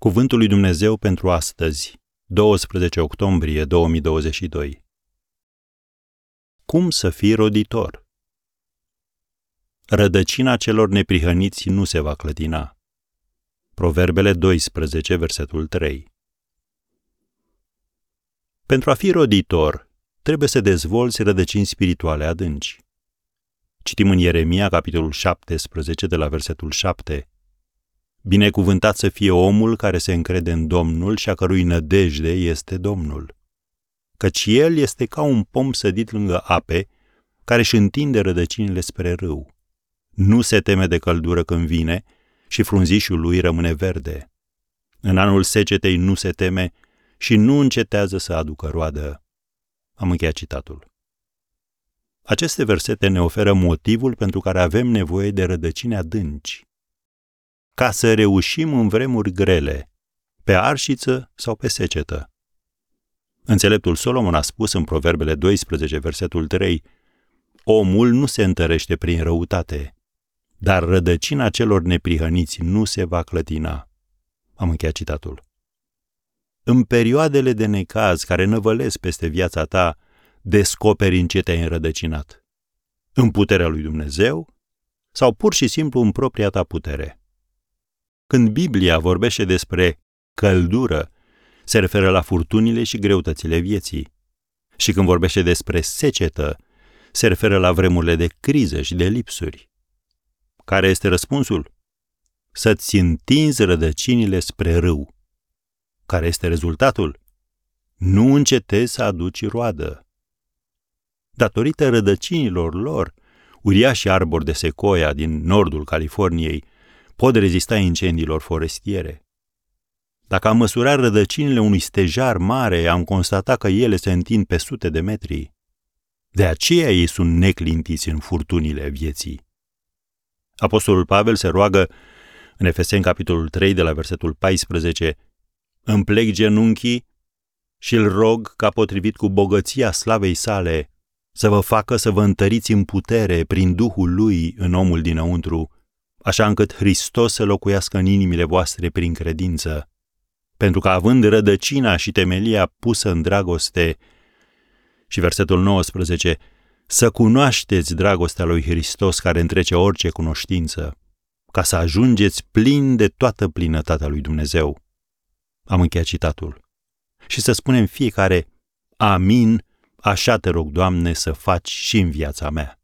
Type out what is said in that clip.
Cuvântul lui Dumnezeu pentru astăzi, 12 octombrie 2022. Cum să fii roditor? Rădăcina celor neprihăniți nu se va clătina. Proverbele 12, versetul 3. Pentru a fi roditor, trebuie să dezvolți rădăcini spirituale adânci. Citim în Ieremia, capitolul 17, de la versetul 7. Binecuvântat să fie omul care se încrede în Domnul și a cărui nădejde este Domnul. Căci el este ca un pom sădit lângă ape, care își întinde rădăcinile spre râu. Nu se teme de căldură când vine și frunzișul lui rămâne verde. În anul secetei nu se teme și nu încetează să aducă roadă. Am încheiat citatul. Aceste versete ne oferă motivul pentru care avem nevoie de rădăcini adânci. Ca să reușim în vremuri grele, pe arșiță sau pe secetă. Înțeleptul Solomon a spus în Proverbele 12, versetul 3, Omul nu se întărește prin răutate, dar rădăcina celor neprihăniți nu se va clătina. Am încheiat citatul. În perioadele de necaz care năvălesc peste viața ta, descoperi în ce te-ai înrădăcinat. În puterea lui Dumnezeu sau pur și simplu în propria ta putere. Când Biblia vorbește despre căldură, se referă la furtunile și greutățile vieții. Și când vorbește despre secetă, se referă la vremurile de criză și de lipsuri. Care este răspunsul? Să-ți întinzi rădăcinile spre râu. Care este rezultatul? Nu încetezi să aduci roadă datorită rădăcinilor lor, uriașii arbori de secoia din nordul Californiei pot rezista incendiilor forestiere. Dacă am măsurat rădăcinile unui stejar mare, am constatat că ele se întind pe sute de metri. De aceea ei sunt neclintiți în furtunile vieții. Apostolul Pavel se roagă în Efeseni capitolul 3 de la versetul 14 Îmi plec genunchii și îl rog ca potrivit cu bogăția slavei sale să vă facă să vă întăriți în putere prin Duhul Lui în omul dinăuntru, așa încât Hristos să locuiască în inimile voastre prin credință, pentru că având rădăcina și temelia pusă în dragoste, și versetul 19, să cunoașteți dragostea lui Hristos care întrece orice cunoștință, ca să ajungeți plin de toată plinătatea lui Dumnezeu. Am încheiat citatul. Și să spunem fiecare, amin, Așa te rog, Doamne, să faci și în viața mea.